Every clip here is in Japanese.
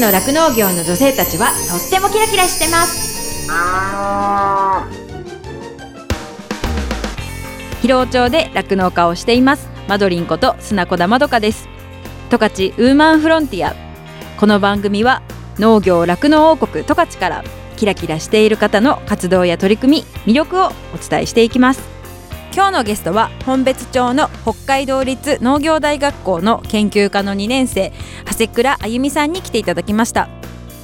の酪農業の女性たちはとってもキラキラしてます。広尾町で酪農家をしています。マドリンこと砂子田まどかです。十勝ウーマンフロンティア。この番組は農業酪農王国十勝からキラキラしている方の活動や取り組み魅力をお伝えしていきます。今日のゲストは本別町の北海道立農業大学校の研究科の2年生長谷倉あゆみさんに来ていただきました。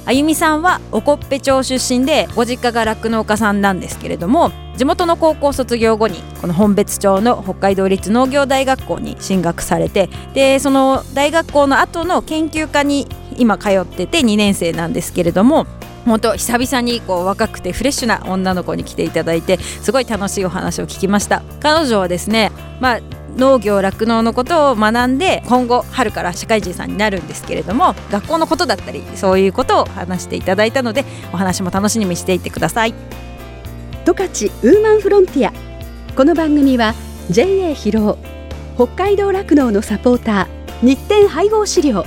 あゆみさんはおこっぺ町出身でご実家が酪農家さんなんですけれども地元の高校卒業後にこの本別町の北海道立農業大学校に進学されてでその大学校の後の研究科に今通ってて2年生なんですけれども本当久々にこう若くてフレッシュな女の子に来ていただいてすごい楽しいお話を聞きました。彼女はですねまあ農業酪農のことを学んで今後春から社会人さんになるんですけれども学校のことだったりそういうことを話していただいたのでお話も楽しみにしていってください。十勝ウーマンフロンティアこの番組は JA 広尾北海道酪農のサポーター日展配合飼料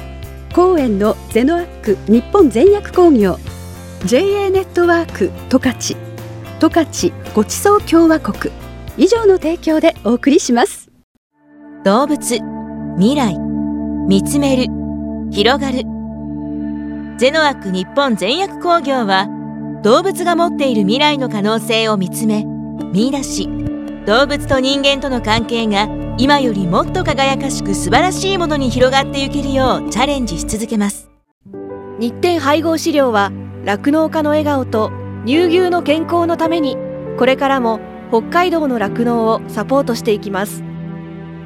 公園のゼノアック日本全薬工業。JA ネットワーク十勝十勝ごちそう共和国。以上の提供でお送りします。動物未来見つめる広がる。ゼノアック日本全薬工業は動物が持っている未来の可能性を見つめ見出し。動物と人間との関係が今よりもっと輝かしく素晴らしいものに広がっていけるようチャレンジし続けます。日展配合飼料は酪農家の笑顔と乳牛の健康のためにこれからも北海道の酪農をサポートしていきます。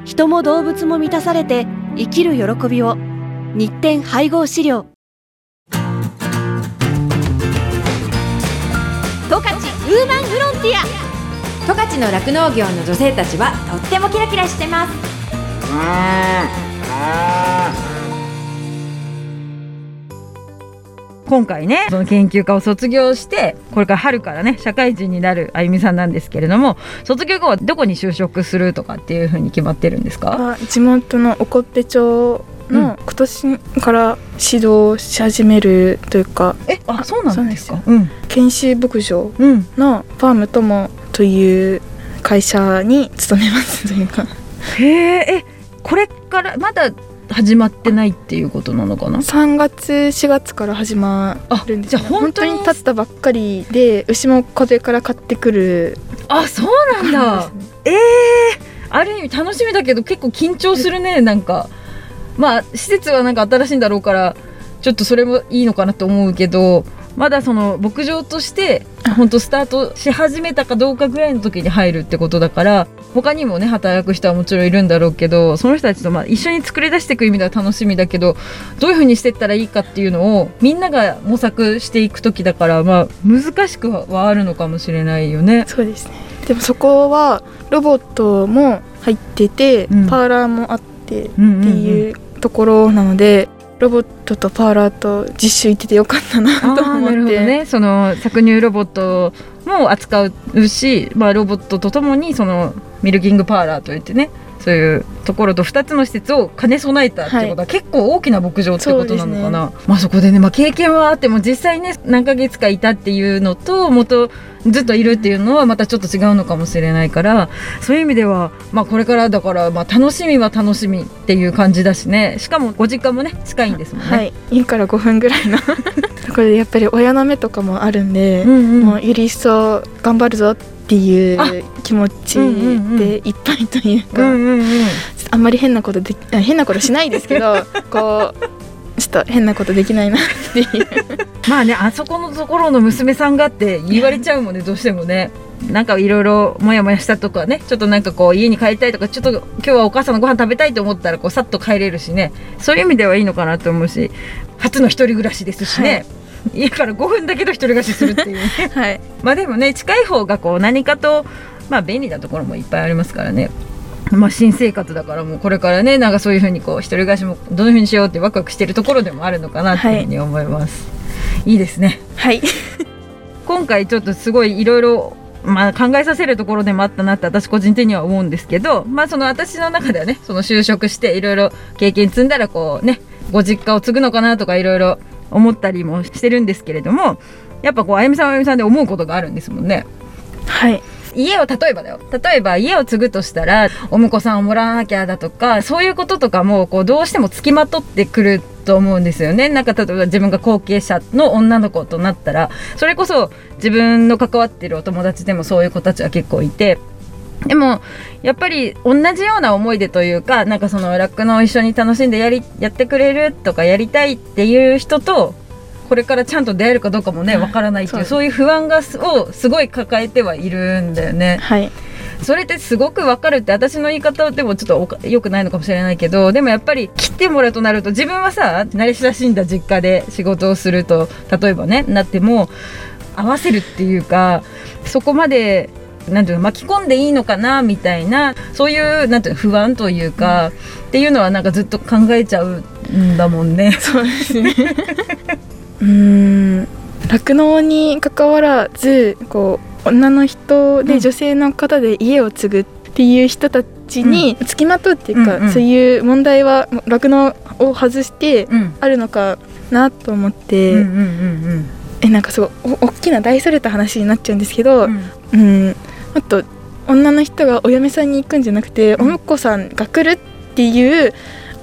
人も動物も満たされて生きる喜びを日展配合飼料。十勝ウーマンフロンティア。十勝の酪農業の女性たちはとってもキラキラしてます。今回ねその研究科を卒業してこれから春からね社会人になるあゆみさんなんですけれども卒業後はどこに就職するとかっていうふうに決まってるんですか？あ地元のおこっぺ町の今年から指導し始めるというか、えあそうなんですか？そううん研修牧場うん。のファーム友という会社に勤めますというかへええこれからまだ始まってないっていうことなのかな？3月4月から始まるんですよあじゃあ本当に立ったばっかりで牛もこれから買ってくる。あそうなんだ。ええある意味楽しみだけど結構緊張するねなんか。まあ施設はなんか新しいんだろうからちょっとそれもいいのかなと思うけどまだその牧場として本当スタートし始めたかどうかぐらいの時に入るってことだから他にもね働く人はもちろんいるんだろうけどその人たちとまあ一緒に作り出していく意味では楽しみだけどどういうふうにしていったらいいかっていうのをみんなが模索していく時だからまあ難しくはあるのかもしれないよね。そうですね。でもそこはロボットも入ってて、うん。パーラーもあってっていうところなので、ロボットとパーラーと実習行っててよかったなと思って。ね。その搾乳ロボットも扱うし、まあ、ロボットとともにそのミルキングパーラーといってね。そういうところと2つの施設を兼ね備えたってことは、結構大きな牧場ってことなのかな、まあそこでね、まあ、経験はあっても実際ね何ヶ月かいたっていうのと元ずっといるっていうのはまたちょっと違うのかもしれないからそういう意味では、まあ、これからだから、まあ、楽しみは楽しみっていう感じだしね。しかもご実家もね近いんですもんね。はい。家から5分ぐらいの。と ころでやっぱり親の目とかもあるんで、うんうん。もうより一層頑張るぞっていあう気持ちでいっぱいというか、あんまり変なことで変なことしないですけど こうちょっと変なことできないなっていう。まあねあそこのところの娘さんがって言われちゃうもんねどうしてもね。なんかいろいろモヤモヤしたとかねちょっとなんかこう家に帰りたいとかちょっと今日はお母さんのご飯食べたいと思ったらこうさっと帰れるしね。そういう意味ではいいのかなと思うし初の一人暮らしですしね、家から5分だけど一人暮らしするっていうね。はい。まあでもね近い方がこう何かとまあ便利なところもいっぱいありますからね。まあ新生活だからもうこれからねなんかそういうふうにこう一人暮らしもどういうふうにしようってワクワクしてるところでもあるのかなっていうふうに思います、いいですね。はい。今回ちょっとすごいいろいろまあ考えさせるところでもあったなって私個人的には思うんですけどまあその私の中ではねその就職していろいろ経験積んだらこうねご実家を継ぐのかなとかいろいろ思ったりもしてるんですけれどもやっぱこうあゆみさんはあゆみさんで思うことがあるんですもんね。はい。家を例えばだよ。例えば家を継ぐとしたらお婿さんをもらわなきゃだとかそういうこととかもこうどうしてもつきまとってくると思うんですよね。なんか例えば自分が後継者の女の子となったらそれこそ自分の関わってるお友達でもそういう子たちは結構いてでもやっぱり同じような思い出というかなんかその酪農を一緒に楽しんでやりやってくれるとかやりたいっていう人とこれからちゃんと出会えるかどうかもねわからないっていうそうそういう不安がすをすごい抱えてはいるんだよね。はい。それってすごくわかるって私の言い方でもちょっと良くないのかもしれないけどでもやっぱり来てもらうとなると自分はさ慣れ親しんだ実家で仕事をすると例えばねなっても合わせるっていうかそこまでなんていうの巻き込んでいいのかなみたいなそういうなんていうの不安というか、っていうのはなんかずっと考えちゃうんだもんね。そうですね。うーん。酪農に関わらずこう女の人うん。で女性の方で家を継ぐっていう人たちにつきまとうっていうか、うんうん。そういう問題は酪農を外してうん。あるのかなと思って、うんうんうんえなんかすごいお大きな大それた話になっちゃうんですけど、うん。うん、もっと女の人がお嫁さんに行くんじゃなくて、うん。お婿さんが来るっていう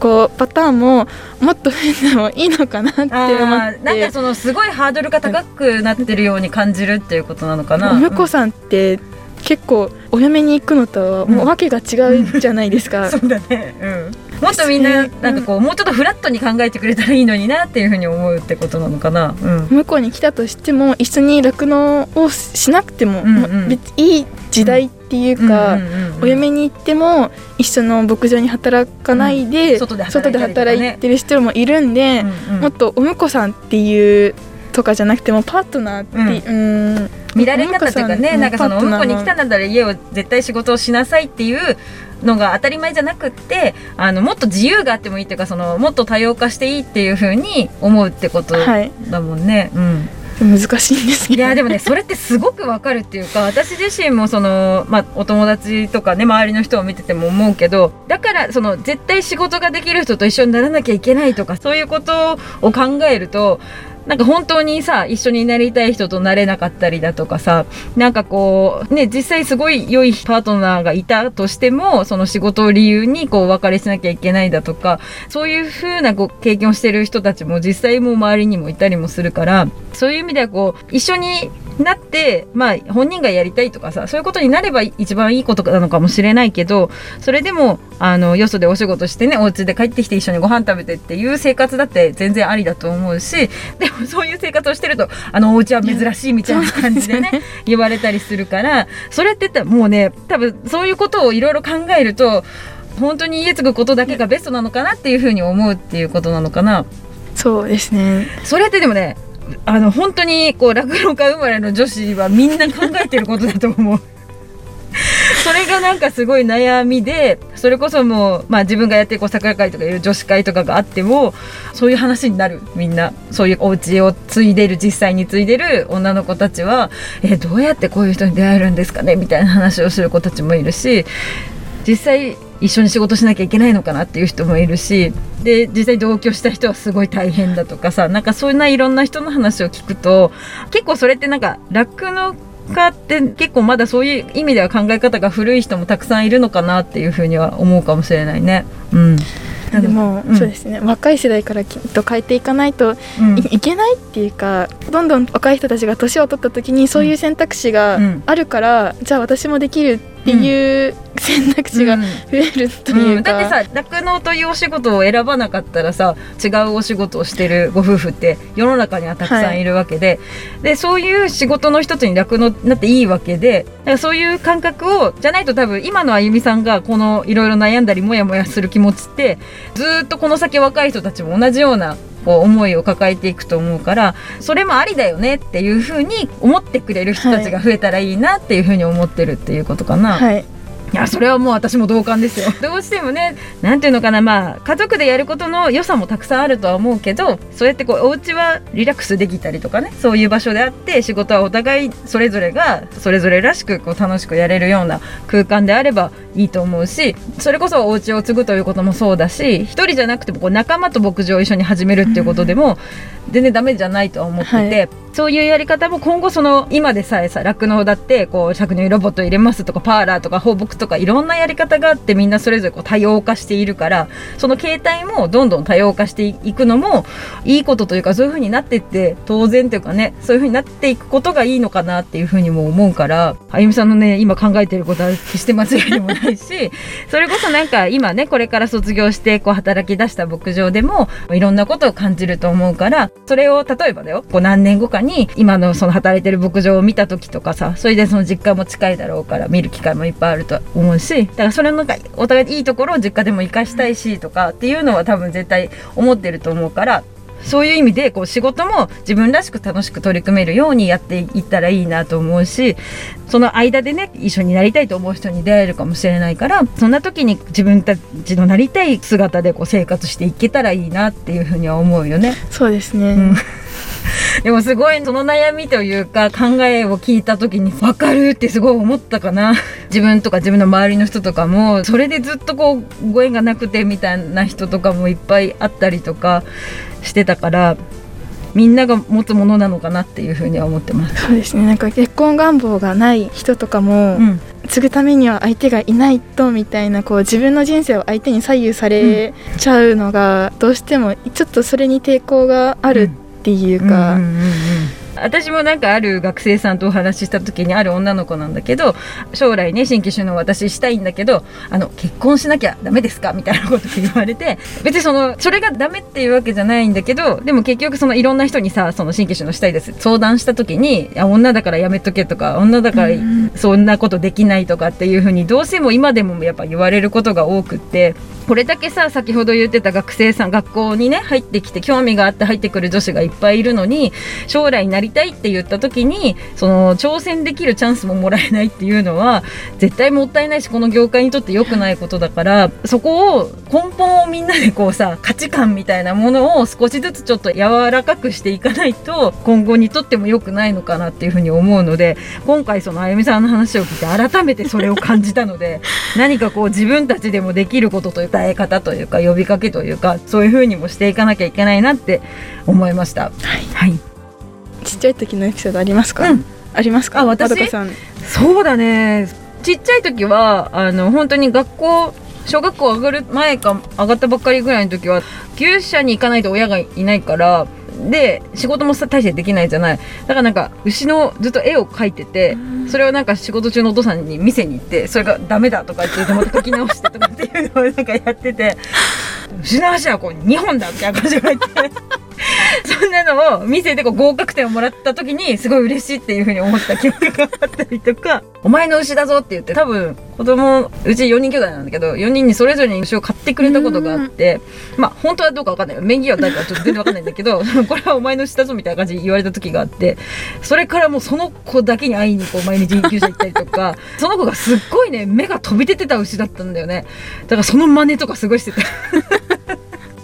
こうパターンももっと増えてもいいのかなって思あっーなんてかそのすごいハードルが高くなってるように感じるっていうことなのかな。お婿さんって結構お嫁に行くのとはもう訳が違うじゃないですか。そうだね、うん、もっとみんななんかこうもうちょっとフラットに考えてくれたらいいのになっていうふうに思うってことなのかな、うん、向こうに来たとしても一緒に酪農をしなくても,、うんうん。別にいい時代っていうか、お嫁に行っても一緒の牧場に働かないで、うん。外で働いてる人もいるんで、うんうんもっとお婿さんっていうとかじゃなくてもパートナーっていう、うん。見られ方というかねなんかその。お婿に来たんだったら家を絶対仕事をしなさいっていうのが当たり前じゃなくってあのもっと自由があってもいいっていうかそのもっと多様化していいっていうふうに思うってことはい。だもんね。うん難しいんですけど。いやでもねそれってすごくわかるっていうか私自身もその、まあ、お友達とかね周りの人を見てても思うけどだからその絶対仕事ができる人と一緒にならなきゃいけないとかそういうことを考えるとなんか本当にさ一緒になりたい人となれなかったりだとかさなんかこうね実際すごい良いパートナーがいたとしてもその仕事を理由にこうお別れしなきゃいけないだとかそういう風なこう経験をしてる人たちも実際もう周りにもいたりもするからそういう意味ではこう一緒になってまあ本人がやりたいとかさそういうことになれば一番いいことなのかもしれないけどそれでもあのよそでお仕事してねお家で帰ってきて一緒にご飯食べてっていう生活だって全然ありだと思うしでもそういう生活をしてるとあのお家は珍しいみたいな感じでね 言われたりするからそれって言ったらもうね多分そういうことをいろいろ考えると本当に家継ぐことだけがベストなのかなっていうふうに思うっていうことなのかな。そうですねそれってでもねあの本当にこう落語家生まれの女子はみんな考えてることだと思う。それがなんかすごい悩みでそれこそもう、まあ、自分がやってるこう桜会とかいう女子会とかがあってもそういう話になるみんなそういうお家を継いでる実際に継いでる女の子たちはえどうやってこういう人に出会えるんですかね？みたいな話をする子たちもいるし実際一緒に仕事しなきゃいけないのかなっていう人もいるしで実際同居した人はすごい大変だとかさなんかそんないろんな人の話を聞くと結構それってなんか酪農家って結構まだそういう意味では考え方が古い人もたくさんいるのかなっていうふうには思うかもしれないね。うん、でも、うん。そうですね。若い世代からきっと変えていかないとうん。いいけないっていうかどんどん若い人たちが年を取った時にそういう選択肢がうん。あるから、じゃあ私もできるっていう選択肢がうん。増えるといううん。か、だってさ酪農というお仕事を選ばなかったらさ違うお仕事をしてるご夫婦って世の中にはたくさんいるわけで,、でそういう仕事の一つに酪農になっていいわけでそういう感覚をじゃないと多分今のあゆみさんがこのいろいろ悩んだりモヤモヤする気持ちってずーっとこの先若い人たちも同じようなこう思いを抱えていくと思うからそれもありだよねっていうふうに思ってくれる人たちが増えたらいいなっていうふうに思ってるっていうことかな。はいいやそれはもう私も同感ですよ どうしてもねなんていうのかなまあ家族でやることの良さもたくさんあるとは思うけどそうやってこうお家はリラックスできたりとかねそういう場所であって仕事はお互いそれぞれがそれぞれらしくこう楽しくやれるような空間であればいいと思うしそれこそお家を継ぐということもそうだし一人じゃなくてもこう仲間と牧場を一緒に始めるっていうことでも全然ダメじゃないとは思ってて、はい。そういうやり方も今後その今でさえさ酪農だってこう搾乳ロボット入れますとかパーラーとか放牧とかいろんなやり方があってみんなそれぞれこう多様化しているからその形態もどんどん多様化していくのもいいことというかそういう風になっていって当然というかねそういう風になっていくことがいいのかなっていう風にも思うからあゆみさんのね今考えてることは決して間違いでもないないしそれこそなんか今ねこれから卒業してこう働き出した牧場でもいろんなことを感じると思うからそれを例えばだよこう何年後かに今のその働いてる牧場を見た時とかさそれでその実家も近いだろうから見る機会もいっぱいあると思うしだからそれのなんかお互いいいところを実家でも生かしたいしとかっていうのは多分絶対思ってると思うからそういう意味でこう仕事も自分らしく楽しく取り組めるようにやっていったらいいなと思うしその間でね一緒になりたいと思う人に出会えるかもしれないからそんな時に自分たちのなりたい姿でこう生活していけたらいいなっていうふうには思うよね。そうですね、うん でもすごいその悩みというか考えを聞いた時に分かるってすごい思ったかな。自分とか自分の周りの人とかもそれでずっとこうご縁がなくてみたいな人とかもいっぱいあったりとかしてたからみんなが持つものなのかなっていうふうには思ってます。そうですね。なんか結婚願望がない人とかも、うん。継ぐためには相手がいないとみたいなこう自分の人生を相手に左右されちゃうのがどうしてもちょっとそれに抵抗があるっていうか、うんうんうんうん。私もなんかある学生さんとお話しした時にある女の子なんだけど将来ね新規首脳私したいんだけどあの結婚しなきゃダメですか？みたいなこと言われて別にそのそれがダメっていうわけじゃないんだけどでも結局そのいろんな人にさその新規首脳したいです相談した時にあ女だからやめとけとか女だからそんなことできないとかっていうふうにどうしても今でもやっぱ言われることが多くってこれだけさ先ほど言ってた学生さん学校にね入ってきて興味があって入ってくる女子がいっぱいいるのに将来になりたいって言った時にその挑戦できるチャンスももらえないっていうのは絶対もったいないしこの業界にとって良くないことだからそこを根本をみんなでこうさ価値観みたいなものを少しずつちょっと柔らかくしていかないと今後にとっても良くないのかなっていうふうに思うので今回そのあゆみさんの話を聞いて改めてそれを感じたので何かこう自分たちでもできることというか伝え方というか呼びかけというかそういうふうにもしていかなきゃいけないなって思いました。はい。はい。ちっちゃい時のエピソードありますか、うん。ありますか？あ私そうだね。ちっちゃい時はあの本当に学校小学校上がる前か上がったばっかりぐらいの時は牛舎に行かないと親がいないからで仕事もさ大してできないじゃない。だからなんか牛のずっと絵を描いててそれをなんか仕事中のお父さんに見せに行ってそれがダメだとか言ってまた書き直してとかっていうのをなんかやってて牛の足はこう2本だみたいな感じが言ってそんなのを見せてこう合格点をもらった時にすごい嬉しいっていうふうに思った記憶があったりとか「お前の牛だぞ」って言って多分子供うち4人兄弟なんだけど4人にそれぞれに牛を買ってくれたことがあってまあ本当はどうか分かんない。よ名義は誰かちょっと全然分かんないんだけど これはお前の牛だぞみたいな感じで言われた時があってそれからもうその子だけに会いにこう毎日牛舎行ったりとか その子がすっごいね目が飛び出てた牛だったんだよね。だからその真似とかすごいしてた。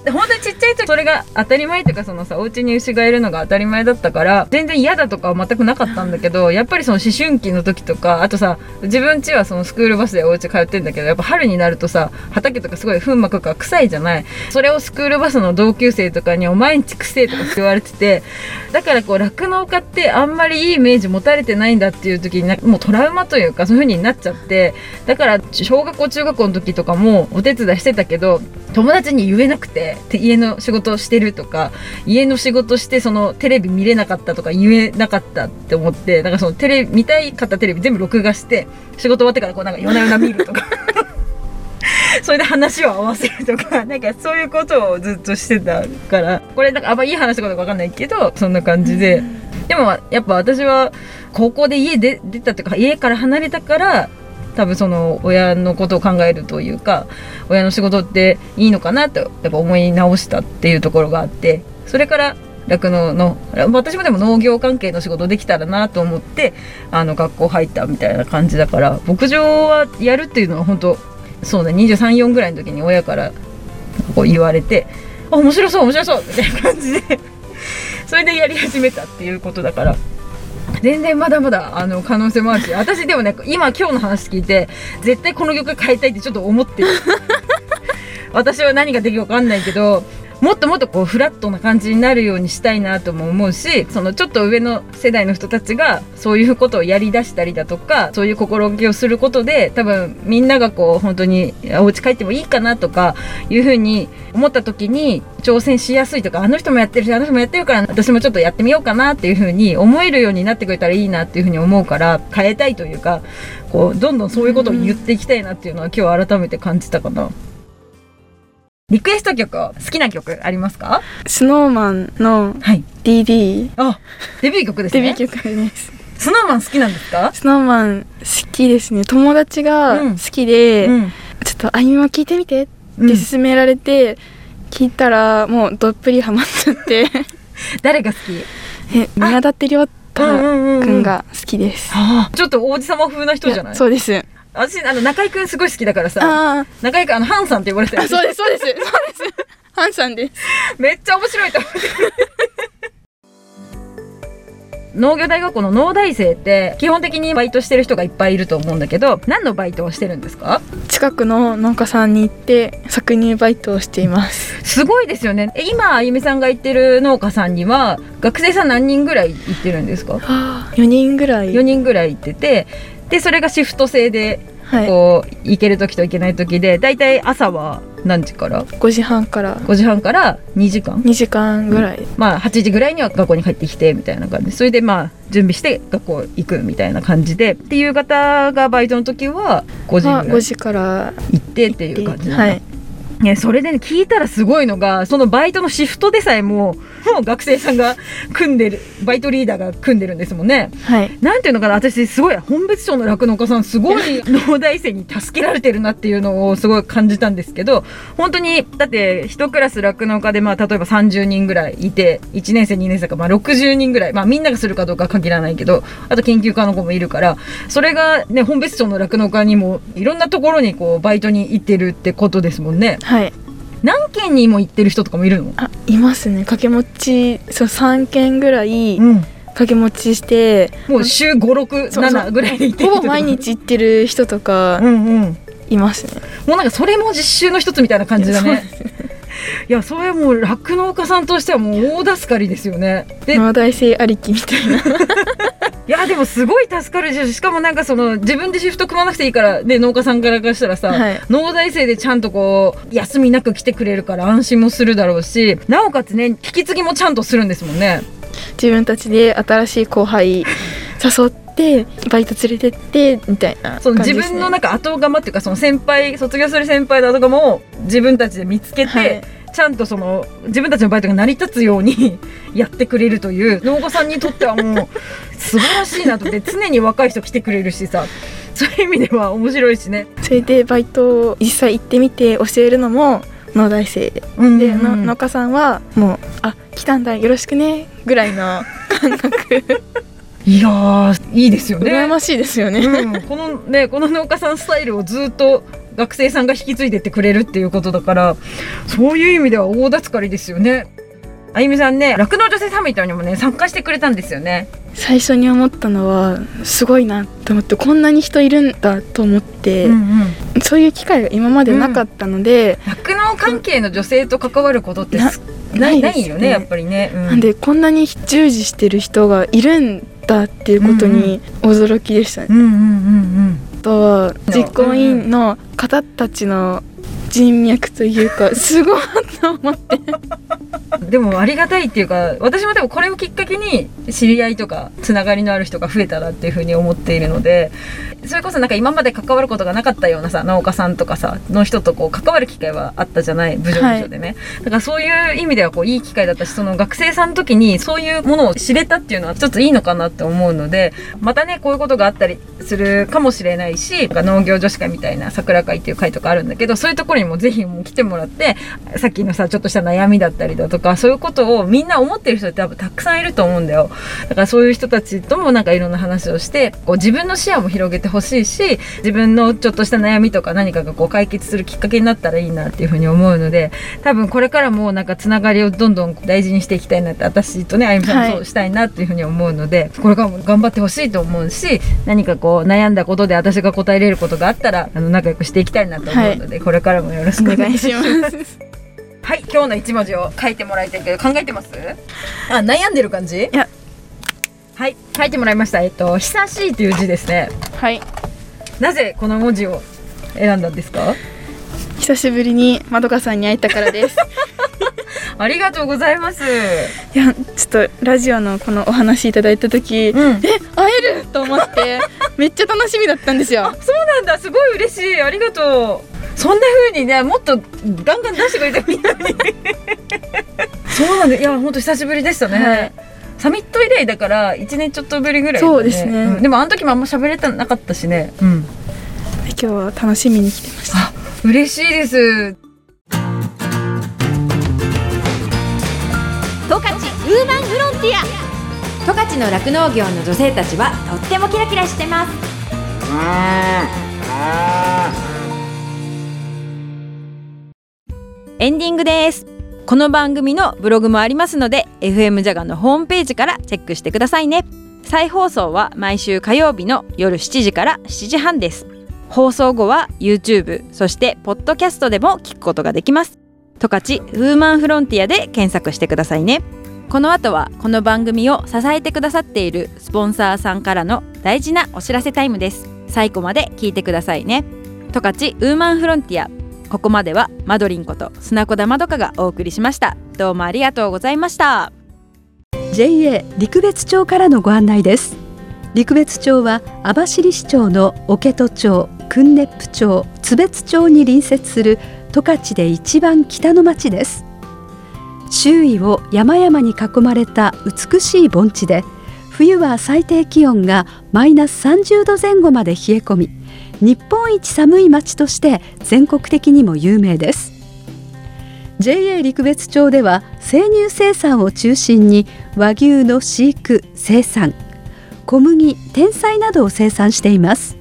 で本当にちっちゃい時それが当たり前っていうかそのさお家に牛がいるのが当たり前だったから全然嫌だとかは全くなかったんだけど やっぱりその思春期の時とかあとさ自分家はそのスクールバスでお家通ってんだけどやっぱ春になるとさ畑とかすごい粉膜が臭いじゃない。それをスクールバスの同級生とかに「お前んち臭い」とか言われてて だからこう酪農家ってあんまりいいイメージ持たれてないんだっていう時にもうトラウマというかそういう風になっちゃってだから小学校中学校の時とかもお手伝いしてたけど友達に言えなくてて家の仕事をしてるとか家の仕事してそのテレビ見れなかったとか言えなかったって思ってなんかそのテレビ見たいかったテレビ全部録画して仕事終わってからこうなんか夜な夜な見るとか。それで話を合わせるとかなんかそういうことをずっとしてたから。これなんかあんまいい話とかわかんないけどそんな感じで。でもやっぱ私は高校で家で出たというか家から離れたから多分その親のことを考えるというか親の仕事っていいのかなとやっぱ思い直したっていうところがあってそれから酪農の私もでも農業関係の仕事できたらなと思ってあの学校入ったみたいな感じだから牧場はやるっていうのは本当そうね234ぐらいの時に親からこう言われて「あ面白そう面白そう」みたいな感じでそれでやり始めたっていうことだから。全然まだまだあの可能性もあるし私でもね今今日の話聞いて絶対この曲変えたいってちょっと思ってる。私は何ができるか分かんないけどもっともっとこうフラットな感じになるようにしたいなとも思うしそのちょっと上の世代の人たちがそういうことをやりだしたりだとかそういう心がけをすることで多分みんながこう本当にお家帰ってもいいかなとかいうふうに思った時に挑戦しやすいとかあの人もやってるしあの人もやってるから私もちょっとやってみようかなっていうふうに思えるようになってくれたらいいなっていうふうに思うから変えたいというかこうどんどんそういうことを言っていきたいなっていうのは今日改めて感じたかな。リクエスト曲好きな曲ありますか？スノーマンのはい。DD あデビュー曲ですね。デビュー曲です。スノーマン好きなんですか？スノーマン好きですね。友達がうん。好きで、うん。ちょっとあゆみも聞いてみてってうん。勧められて、聞いたらもうどっぷりハマっちゃって。誰が好き？え宮舘涼太うんうんうんくんが好きです、あちょっと王子様風な人じゃない？そうです私あの中居くんすごい好きだからさ中居くんあのハンさんって呼ばれてる。あそうですそうです。そうです。ハンさんです。めっちゃ面白いと思って 農業大学校の農大生って基本的にバイトしてる人がいっぱいいると思うんだけど何のバイトをしてるんですか？近くの農家さんに行って搾乳バイトをしています。すごいですよね。え今あゆみさんが行ってる農家さんには学生さん何人ぐらい行ってるんですか？4人ぐらい。4人ぐらい行っててでそれがシフト制ではい。こう行ける時と行けない時で大体朝は何時から？5時半から。5時半から2時間？2時間ぐらい、まあ8時ぐらいには学校に帰ってきてみたいな感じ。それでまあ準備して学校行くみたいな感じで。っていう方がバイトの時は5時ぐは5らい時から行ってっていう感じなんだ。はいね、それでね聞いたらすごいのがそのバイトのシフトでさえももう学生さんが組んでるバイトリーダーが組んでるんですもんね。はい。なんていうのかな私すごい本別町の酪農家さんすごい農大生に助けられてるなっていうのをすごい感じたんですけど本当にだって一クラス酪農家でまあ例えば30人ぐらいいて1年生2年生かまあ60人ぐらいまあみんながするかどうかは限らないけどあと研究家の子もいるからそれがね本別町の酪農家にもいろんなところにこうバイトに行ってるってことですもんねはい。何軒にも行ってる人とかもいるの？あいますね。掛け持ちそう3件ぐらいうん。掛け持ちしてもう週567ぐらいで行ってるほぼ毎日行ってる人とかうんうん。いますね、もうなんかそれも実習の一つみたいな感じだね。いやそれはもう酪農家さんとしてはもう大助かりですよね。でい農大生ありきみたいなやでもすごい助かるししかもなんかその自分でシフト組まなくていいからで農家さんからからしたらさ、はい。農大生でちゃんとこう休みなく来てくれるから安心もするだろうしなおかつね引き継ぎもちゃんとするんですもんね。自分たちで新しい後輩誘ってバイト連れてってみたいなその感じです、ね、自分のなんか後釜っていうかその先輩卒業する先輩の後釜を自分たちで見つけて、はいちゃんとその自分たちのバイトが成り立つように やってくれるという農家さんにとってはもう素晴らしいなと。思って常に若い人来てくれるしさ。そういう意味では面白いしね。それでバイトを実際行ってみて教えるのも農大生。で、うん。での農家さんはもう「あ来たんだ。よろしくね」ぐらいの感覚。いやーいいですよね。羨ましいですよね、うん、このねこの農家さんスタイルをずっと学生さんが引き継いでってくれるっていうことだからそういう意味では大助かりですよね。あゆみさんね酪農女性サミットにもね参加してくれたんですよね。最初に思ったのはすごいなと思ってこんなに人いるんだと思って、うんうんそういう機会が今までなかったので、酪農関係の女性と関わることってないないよねやっぱりね。うんなんでこんなに従事してる人がいるんだっていうことに驚きでしたね。うんうんうんあとは実行委員の方たちの人脈というか すごいと思って。うん、でもありがたいっていうか私もでもこれをきっかけに知り合いとかつながりのある人が増えたらっていうふうに思っているのでそれこそなんか今まで関わることがなかったようなさ農家さんとかさの人とこう関わる機会はあったじゃない？部署部署でね、だからそういう意味ではこういい機会だったしその学生さんの時にそういうものを知れたっていうのはちょっといいのかなって思うのでまたねこういうことがあったりするかもしれないし農業女子会みたいな桜会っていう会とかあるんだけどそういうところにもぜひもう来てもらってさっきのさちょっとした悩みだったりだとかかそういうことをみんな思ってる人って多分たくさんいると思うんだよ。だからそういう人たちともなんかいろんな話をしてこう自分の視野も広げてほしいし自分のちょっとした悩みとか何かがこう解決するきっかけになったらいいなっていうふうに思うので多分これからもなんかつながりをどんどん大事にしていきたいなって私とねあゆみさんもそうしたいなっていうふうに思うので、これからも頑張ってほしいと思うし何かこう悩んだことで私が答えれることがあったらあの仲良くしていきたいなと思うので、これからもよろしくお願いします。はい、今日の一文字を書いてもらいたいけど考えてます？あ、悩んでる感じ？いやはい、書いてもらいました。えっと久しいという字ですね。はいなぜこの文字を選んだんですか？久しぶりにまどかさんに会えたからです ありがとうございます。いやちょっとラジオのこのお話いただいた時、うん。え会える？と思ってめっちゃ楽しみだったんですよ あ、そうなんだ。すごい嬉しい。ありがとう。そんな風にね、もっとガンガン出してくれてもいいのに。そうなんだ。いや、本当久しぶりでしたね。はいサミット以来だから1年ちょっとぶりぐらいだね、そうですねんでもあの時もあんま喋れてなかったしね。うん。今日は楽しみに来てましたあ、嬉しいです。十勝ウーマンフロンティア十勝の酪農業の女性たちはとってもキラキラしてますエンディングです。この番組のブログもありますので FM ジャガのホームページからチェックしてくださいね。再放送は毎週火曜日の夜7時から7時半です。放送後は YouTube そしてポッドキャストでも聞くことができます。十勝ウーマンフロンティアで検索してくださいね。この後はこの番組を支えてくださっているスポンサーさんからの大事なお知らせタイムです。最後まで聞いてくださいね。十勝ウーマンフロンティアここまではマドリンこと砂子田まどかがお送りしました。どうもありがとうございました。JA 陸別町からのご案内です。陸別町は網走市町の桶戸町訓熱府町津別町に隣接する十勝で一番北の町です。周囲を山々に囲まれた美しい盆地で冬は最低気温がマイナス30度前後まで冷え込み日本一寒い町として全国的にも有名です。JA 陸別町では生乳生産を中心に和牛の飼育生産小麦天菜などを生産しています。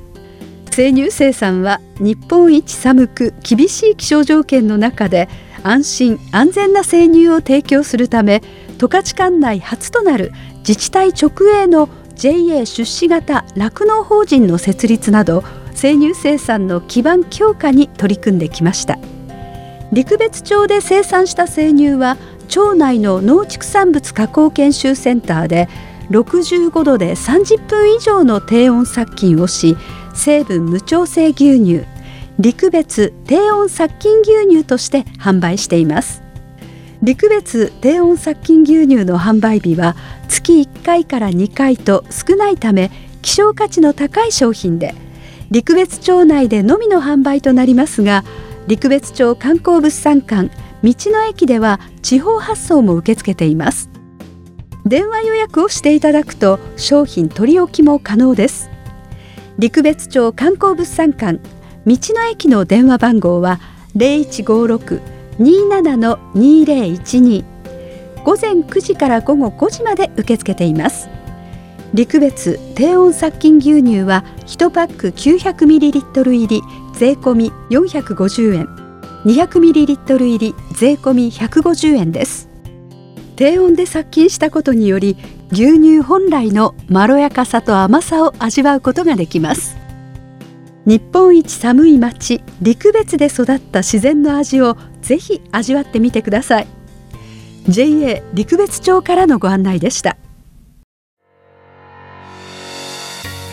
生乳生産は日本一寒く厳しい気象条件の中で安心安全な生乳を提供するため十勝管内初となる自治体直営の JA 出資型酪農法人の設立など生乳生産の基盤強化に取り組んできました。陸別町で生産した生乳は町内の農畜産物加工研修センターで65度で30分以上の低温殺菌をし成分無調整牛乳陸別低温殺菌牛乳として販売しています。陸別低温殺菌牛乳の販売日は月1回から2回と少ないため希少価値の高い商品で陸別町内でのみの販売となりますが陸別町観光物産館道の駅では地方発送も受け付けています。電話予約をしていただくと商品取り置きも可能です。陸別町観光物産館道の駅の電話番号は0156-27-2012午前9時から午後5時まで受け付けています。陸別低温殺菌牛乳は1パック 900ml 入り税込450円。200ml 入り税込150円です。低温で殺菌したことにより牛乳本来のまろやかさと甘さを味わうことができます。日本一寒い町陸別で育った自然の味をぜひ味わってみてください。JA 陸別町からのご案内でした。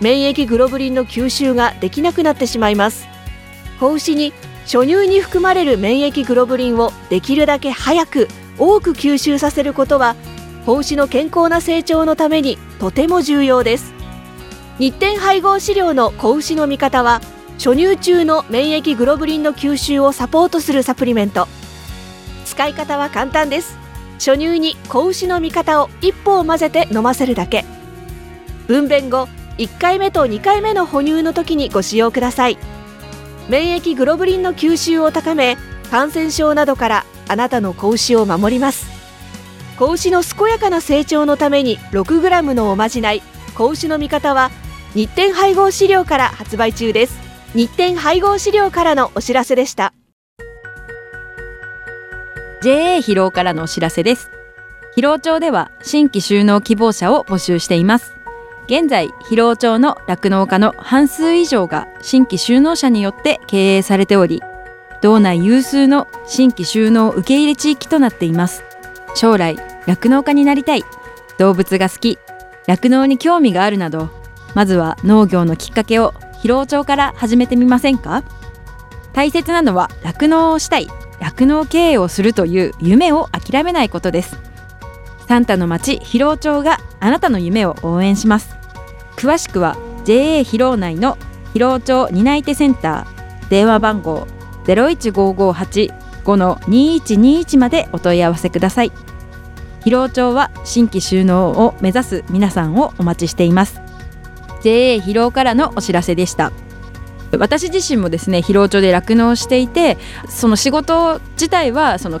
免疫グロブリンの吸収ができなくなってしまいます。子牛に初乳に含まれる免疫グロブリンをできるだけ早く多く吸収させることは子牛の健康な成長のためにとても重要です。日展配合飼料の子牛の味方は初乳中の免疫グロブリンの吸収をサポートするサプリメント。使い方は簡単です。初乳に子牛の味方を一歩を混ぜて飲ませるだけ。分娩後1回目と2回目の哺乳の時にご使用ください。免疫グロブリンの吸収を高め感染症などからあなたの子牛を守ります。子牛の健やかな成長のために 6g のおまじない子牛の味方は日展配合飼料から発売中です。日展配合飼料からのお知らせでした。JA 疲労からのお知らせです。疲労町では新規就農希望者を募集しています。現在疲労町の酪農家の半数以上が新規就農者によって経営されており道内有数の新規就農受け入れ地域となっています。将来酪農家になりたい。動物が好き。酪農に興味があるなどまずは農業のきっかけを疲労町から始めてみませんか？大切なのは酪農をしたい。酪農経営をするという夢を諦めないことです。サンタの町広労町があなたの夢を応援します。詳しくは JA 広労内の広労町担い手センター電話番号01558の2121までお問い合わせください。広労町は新規収納を目指す皆さんをお待ちしています。JA 広労からのお知らせでした。私自身もですね広労町で酪農していてその仕事自体はその